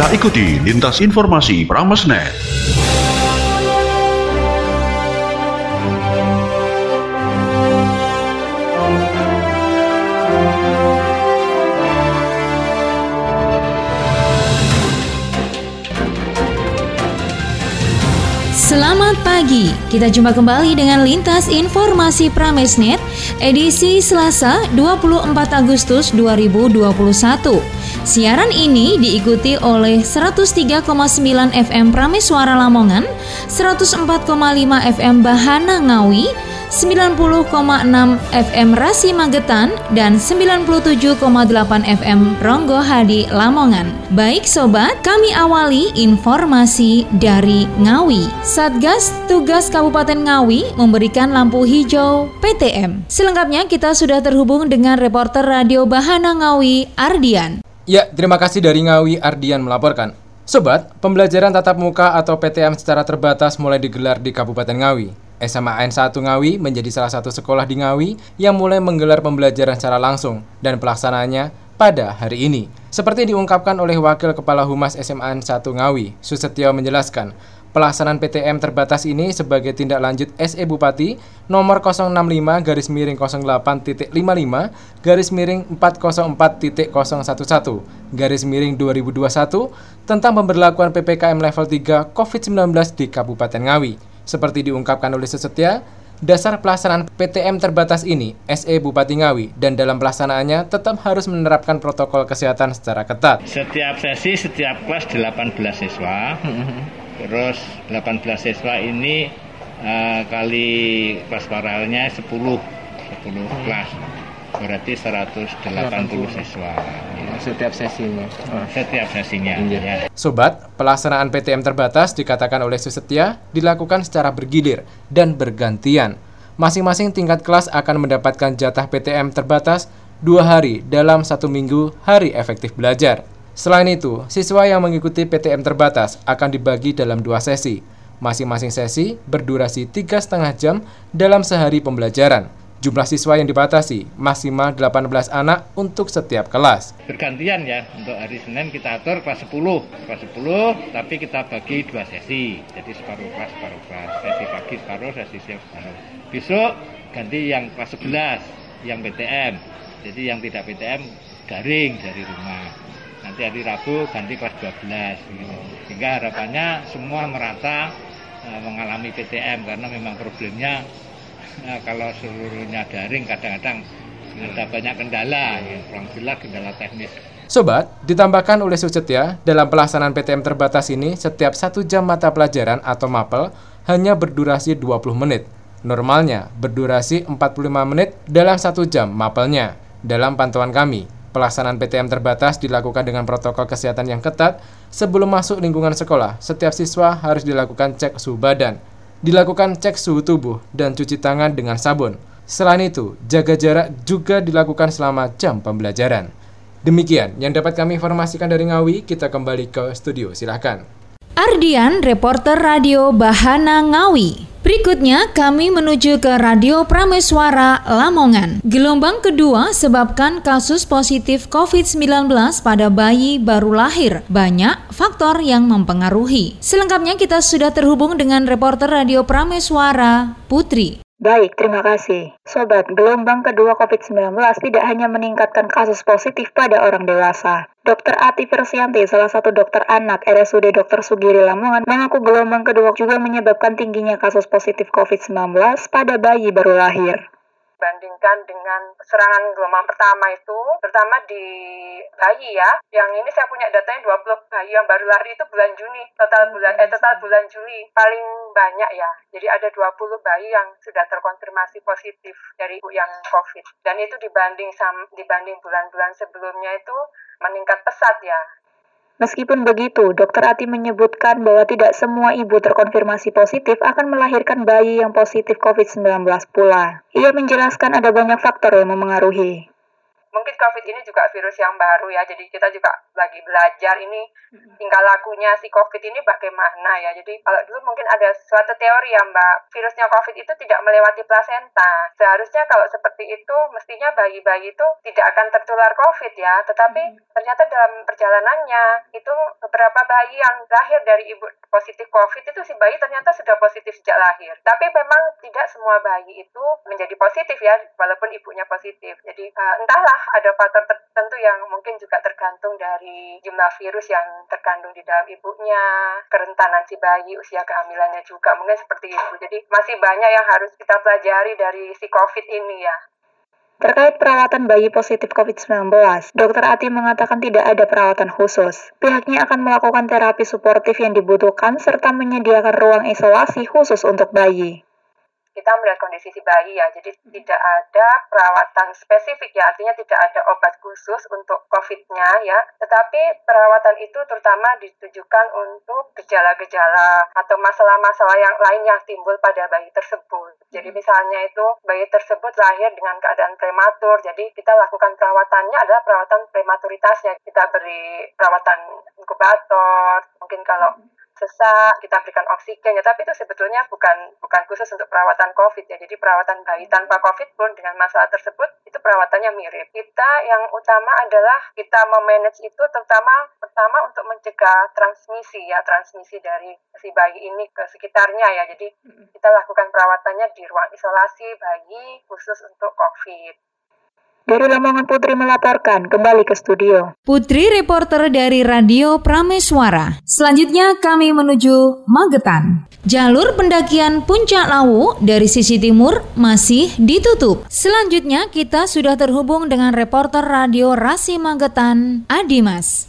Kita ikuti lintas informasi Pramesnet. Selamat pagi, kita jumpa kembali dengan Lintas Informasi Pramesnet edisi Selasa 24 Agustus 2021. Siaran ini diikuti oleh 103,9 FM Prameswara Lamongan, 104,5 FM Bahana Ngawi, 90,6 FM Rasi Magetan dan 97,8 FM Ronggo Hadi Lamongan. Baik sobat, kami awali informasi dari Ngawi. Satgas Tugas Kabupaten Ngawi memberikan lampu hijau PTM. Selengkapnya kita sudah terhubung dengan reporter Radio Bahana Ngawi Ardian. Ya, terima kasih dari Ngawi Ardian melaporkan. Sobat, pembelajaran tatap muka atau PTM secara terbatas mulai digelar di Kabupaten Ngawi. SMA N1 Ngawi menjadi salah satu sekolah di Ngawi yang mulai menggelar pembelajaran secara langsung dan pelaksanaannya pada hari ini. Seperti diungkapkan oleh Wakil Kepala Humas SMA N1 Ngawi, Susetio menjelaskan, pelaksanaan PTM terbatas ini sebagai tindak lanjut SE Bupati nomor 065 garis miring 08.55 garis miring 404.011 garis miring 2021 tentang pemberlakuan PPKM level 3 COVID-19 di Kabupaten Ngawi. Seperti diungkapkan oleh Sesetia, dasar pelaksanaan PTM terbatas ini SE Bupati Ngawi dan dalam pelaksanaannya tetap harus menerapkan protokol kesehatan secara ketat. Setiap sesi, setiap kelas 18 siswa. Terus 18 siswa ini uh, kali kelas paralelnya 10 10 kelas berarti 180 siswa. Setiap sesinya. Setiap sesinya. Ya. Sobat, pelaksanaan PTM terbatas dikatakan oleh Susetia dilakukan secara bergilir dan bergantian. Masing-masing tingkat kelas akan mendapatkan jatah PTM terbatas dua hari dalam satu minggu hari efektif belajar. Selain itu, siswa yang mengikuti PTM terbatas akan dibagi dalam dua sesi. Masing-masing sesi berdurasi tiga setengah jam dalam sehari pembelajaran. Jumlah siswa yang dibatasi maksimal 18 anak untuk setiap kelas. Bergantian ya, untuk hari Senin kita atur kelas 10. Kelas 10, tapi kita bagi dua sesi. Jadi separuh kelas, separuh kelas. Sesi pagi separuh, sesi siang separuh. Besok ganti yang kelas 11, yang PTM. Jadi yang tidak PTM garing dari rumah. Nanti hari Rabu ganti kelas 12. Gitu. Sehingga harapannya semua merata uh, mengalami PTM karena memang problemnya Nah, kalau seluruhnya daring kadang-kadang ada banyak kendala, ya. Alhamdulillah kendala teknis. Sobat, ditambahkan oleh Sucetya, dalam pelaksanaan PTM terbatas ini, setiap satu jam mata pelajaran atau mapel hanya berdurasi 20 menit. Normalnya, berdurasi 45 menit dalam satu jam mapelnya. Dalam pantauan kami, pelaksanaan PTM terbatas dilakukan dengan protokol kesehatan yang ketat. Sebelum masuk lingkungan sekolah, setiap siswa harus dilakukan cek suhu badan, dilakukan cek suhu tubuh dan cuci tangan dengan sabun. Selain itu, jaga jarak juga dilakukan selama jam pembelajaran. Demikian yang dapat kami informasikan dari Ngawi, kita kembali ke studio, silahkan. Ardian, reporter radio Bahana Ngawi. Berikutnya kami menuju ke Radio Prameswara Lamongan. Gelombang kedua sebabkan kasus positif COVID-19 pada bayi baru lahir. Banyak faktor yang mempengaruhi. Selengkapnya kita sudah terhubung dengan reporter Radio Prameswara Putri. Baik, terima kasih. Sobat, gelombang kedua COVID-19 tidak hanya meningkatkan kasus positif pada orang dewasa. Dr. Ati Persianti, salah satu dokter anak RSUD Dr. Sugiri Lamongan, mengaku gelombang kedua juga menyebabkan tingginya kasus positif COVID-19 pada bayi baru lahir dibandingkan dengan serangan gelombang pertama itu, terutama di bayi ya. Yang ini saya punya datanya 20 bayi yang baru lahir itu bulan Juni, total bulan eh total bulan Juli paling banyak ya. Jadi ada 20 bayi yang sudah terkonfirmasi positif dari ibu yang COVID. Dan itu dibanding sam, dibanding bulan-bulan sebelumnya itu meningkat pesat ya. Meskipun begitu, Dr. Ati menyebutkan bahwa tidak semua ibu terkonfirmasi positif akan melahirkan bayi yang positif COVID-19 pula. Ia menjelaskan ada banyak faktor yang memengaruhi. Mungkin COVID ini juga virus yang baru ya, jadi kita juga lagi belajar ini tinggal lakunya si COVID ini bagaimana ya. Jadi kalau dulu mungkin ada suatu teori ya Mbak, virusnya COVID itu tidak melewati plasenta. Seharusnya kalau seperti itu, mestinya bayi-bayi itu tidak akan tertular COVID ya, tetapi ternyata dalam perjalanannya itu beberapa bayi yang lahir dari ibu positif COVID itu si bayi ternyata sudah positif sejak lahir. Tapi memang tidak semua bayi itu menjadi positif ya, walaupun ibunya positif. Jadi uh, entahlah ada faktor tertentu yang mungkin juga tergantung dari jumlah virus yang terkandung di dalam ibunya, kerentanan si bayi, usia kehamilannya juga mungkin seperti itu. Jadi masih banyak yang harus kita pelajari dari si COVID ini ya. Terkait perawatan bayi positif COVID-19, Dr. Ati mengatakan tidak ada perawatan khusus. Pihaknya akan melakukan terapi suportif yang dibutuhkan serta menyediakan ruang isolasi khusus untuk bayi kita melihat kondisi si bayi ya, jadi tidak ada perawatan spesifik ya, artinya tidak ada obat khusus untuk COVID-nya ya, tetapi perawatan itu terutama ditujukan untuk gejala-gejala atau masalah-masalah yang lain yang timbul pada bayi tersebut. Jadi misalnya itu bayi tersebut lahir dengan keadaan prematur, jadi kita lakukan perawatannya adalah perawatan prematuritasnya, kita beri perawatan inkubator, mungkin kalau hmm sesak, kita berikan oksigen ya, tapi itu sebetulnya bukan bukan khusus untuk perawatan COVID ya. Jadi perawatan bayi tanpa COVID pun dengan masalah tersebut itu perawatannya mirip. Kita yang utama adalah kita memanage itu terutama pertama untuk mencegah transmisi ya, transmisi dari si bayi ini ke sekitarnya ya. Jadi kita lakukan perawatannya di ruang isolasi bayi khusus untuk COVID. Dari Lamongan Putri melaporkan kembali ke studio. Putri reporter dari Radio Prameswara. Selanjutnya kami menuju Magetan. Jalur pendakian Puncak Lawu dari sisi timur masih ditutup. Selanjutnya kita sudah terhubung dengan reporter Radio Rasi Magetan, Adimas.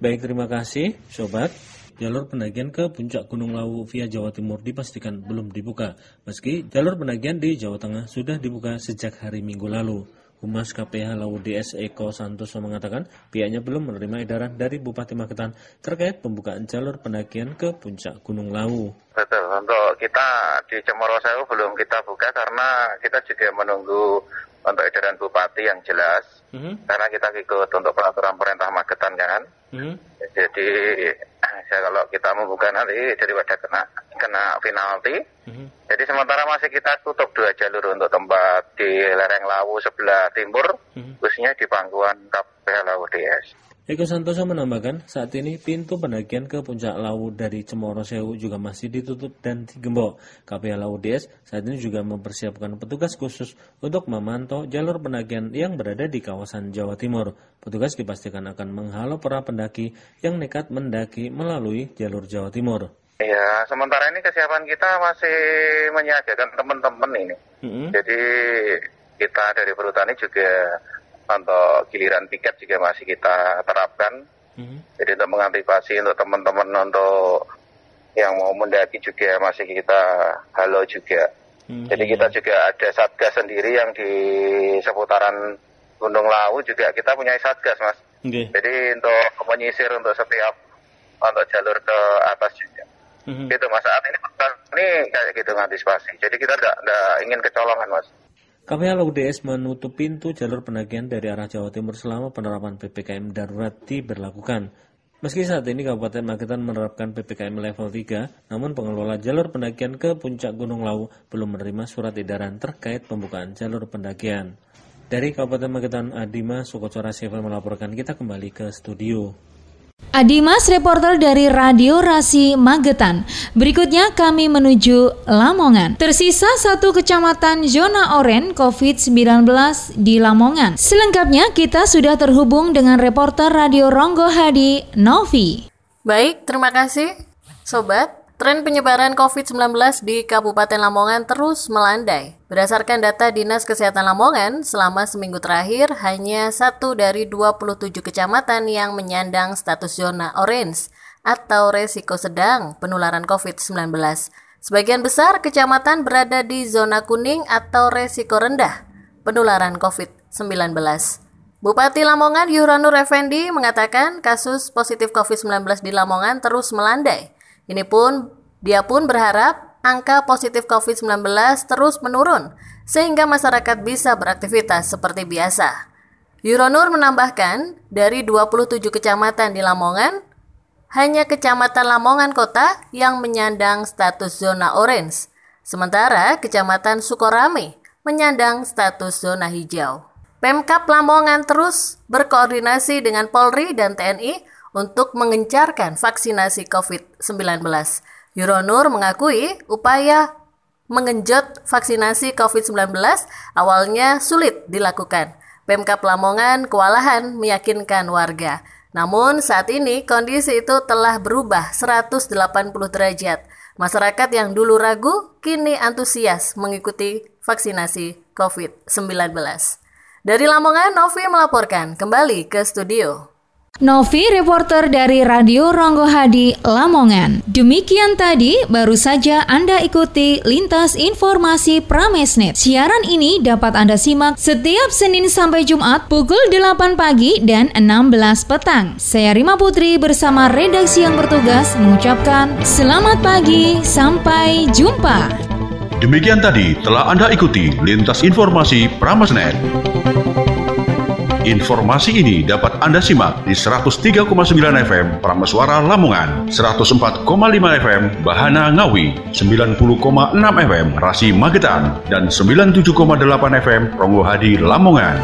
Baik, terima kasih, sobat. Jalur pendakian ke puncak Gunung Lawu via Jawa Timur dipastikan belum dibuka, meski jalur pendakian di Jawa Tengah sudah dibuka sejak hari Minggu lalu. Humas KPH Lawu DS Eko Santoso mengatakan pihaknya belum menerima edaran dari Bupati Magetan terkait pembukaan jalur pendakian ke puncak Gunung Lawu. Betul, untuk kita di Cemoro Sewu belum kita buka karena kita juga menunggu untuk edaran Bupati yang jelas. Mm -hmm. Karena kita ikut untuk peraturan pemerintah Magetan kan. Mm -hmm. Jadi ya kalau kita membuka nanti daripada kena kena penalti. Mm-hmm. Jadi sementara masih kita tutup dua jalur untuk tempat di lereng Lawu sebelah timur, mm-hmm. khususnya di pangkuan KPH Lawu DS. Eko Santoso menambahkan, saat ini pintu pendakian ke puncak Lawu dari Cemoro Sewu juga masih ditutup dan digembok. KPH Lawu DS saat ini juga mempersiapkan petugas khusus untuk memantau jalur pendakian yang berada di kawasan Jawa Timur. Petugas dipastikan akan menghalau para pendaki yang nekat mendaki melalui jalur Jawa Timur. Ya, sementara ini kesiapan kita masih menyiagakan teman-teman ini. Mm -hmm. Jadi kita dari perhutani juga untuk giliran tiket juga masih kita terapkan. Mm-hmm. Jadi untuk mengantisipasi untuk teman-teman untuk yang mau mendaki juga masih kita halo juga. Mm-hmm. Jadi kita juga ada satgas sendiri yang di seputaran Gunung Lawu juga kita punya satgas mas. Okay. Jadi untuk menyisir untuk setiap untuk jalur ke atas juga. Mm-hmm. Gitu mas saat ini ini kayak gitu mengantisipasi. Jadi kita tidak ingin kecolongan mas. KPH LUDS menutup pintu jalur pendakian dari arah Jawa Timur selama penerapan PPKM darurat diberlakukan. Meski saat ini Kabupaten Magetan menerapkan PPKM level 3, namun pengelola jalur pendakian ke puncak Gunung Lawu belum menerima surat edaran terkait pembukaan jalur pendakian. Dari Kabupaten Magetan, Adima Sukocora Sevel melaporkan kita kembali ke studio. Adimas, reporter dari Radio Rasi Magetan. Berikutnya kami menuju Lamongan. Tersisa satu kecamatan zona oranye COVID-19 di Lamongan. Selengkapnya kita sudah terhubung dengan reporter Radio Ronggo Hadi, Novi. Baik, terima kasih. Sobat, Tren penyebaran COVID-19 di Kabupaten Lamongan terus melandai. Berdasarkan data Dinas Kesehatan Lamongan, selama seminggu terakhir hanya satu dari 27 kecamatan yang menyandang status zona orange atau resiko sedang penularan COVID-19. Sebagian besar kecamatan berada di zona kuning atau resiko rendah penularan COVID-19. Bupati Lamongan Yuranur Effendi mengatakan kasus positif COVID-19 di Lamongan terus melandai ini pun dia pun berharap angka positif COVID-19 terus menurun sehingga masyarakat bisa beraktivitas seperti biasa. Yuronur menambahkan, dari 27 kecamatan di Lamongan, hanya Kecamatan Lamongan Kota yang menyandang status zona orange, sementara Kecamatan Sukorame menyandang status zona hijau. Pemkap Lamongan terus berkoordinasi dengan Polri dan TNI untuk mengencarkan vaksinasi COVID-19. Yuronur mengakui upaya mengenjot vaksinasi COVID-19 awalnya sulit dilakukan. Pemkap Lamongan kewalahan meyakinkan warga namun saat ini kondisi itu telah berubah 180 derajat. Masyarakat yang dulu ragu kini antusias mengikuti vaksinasi COVID-19. Dari Lamongan, Novi melaporkan kembali ke studio. Novi, reporter dari Radio Ronggo Hadi, Lamongan. Demikian tadi, baru saja Anda ikuti Lintas Informasi Pramesnet. Siaran ini dapat Anda simak setiap Senin sampai Jumat pukul 8 pagi dan 16 petang. Saya Rima Putri bersama redaksi yang bertugas mengucapkan selamat pagi, sampai jumpa. Demikian tadi telah Anda ikuti Lintas Informasi Pramesnet. Informasi ini dapat Anda simak di 103,9 FM Prameswara Lamongan, 104,5 FM Bahana Ngawi, 90,6 FM Rasi Magetan, dan 97,8 FM Ronggo Hadi Lamongan.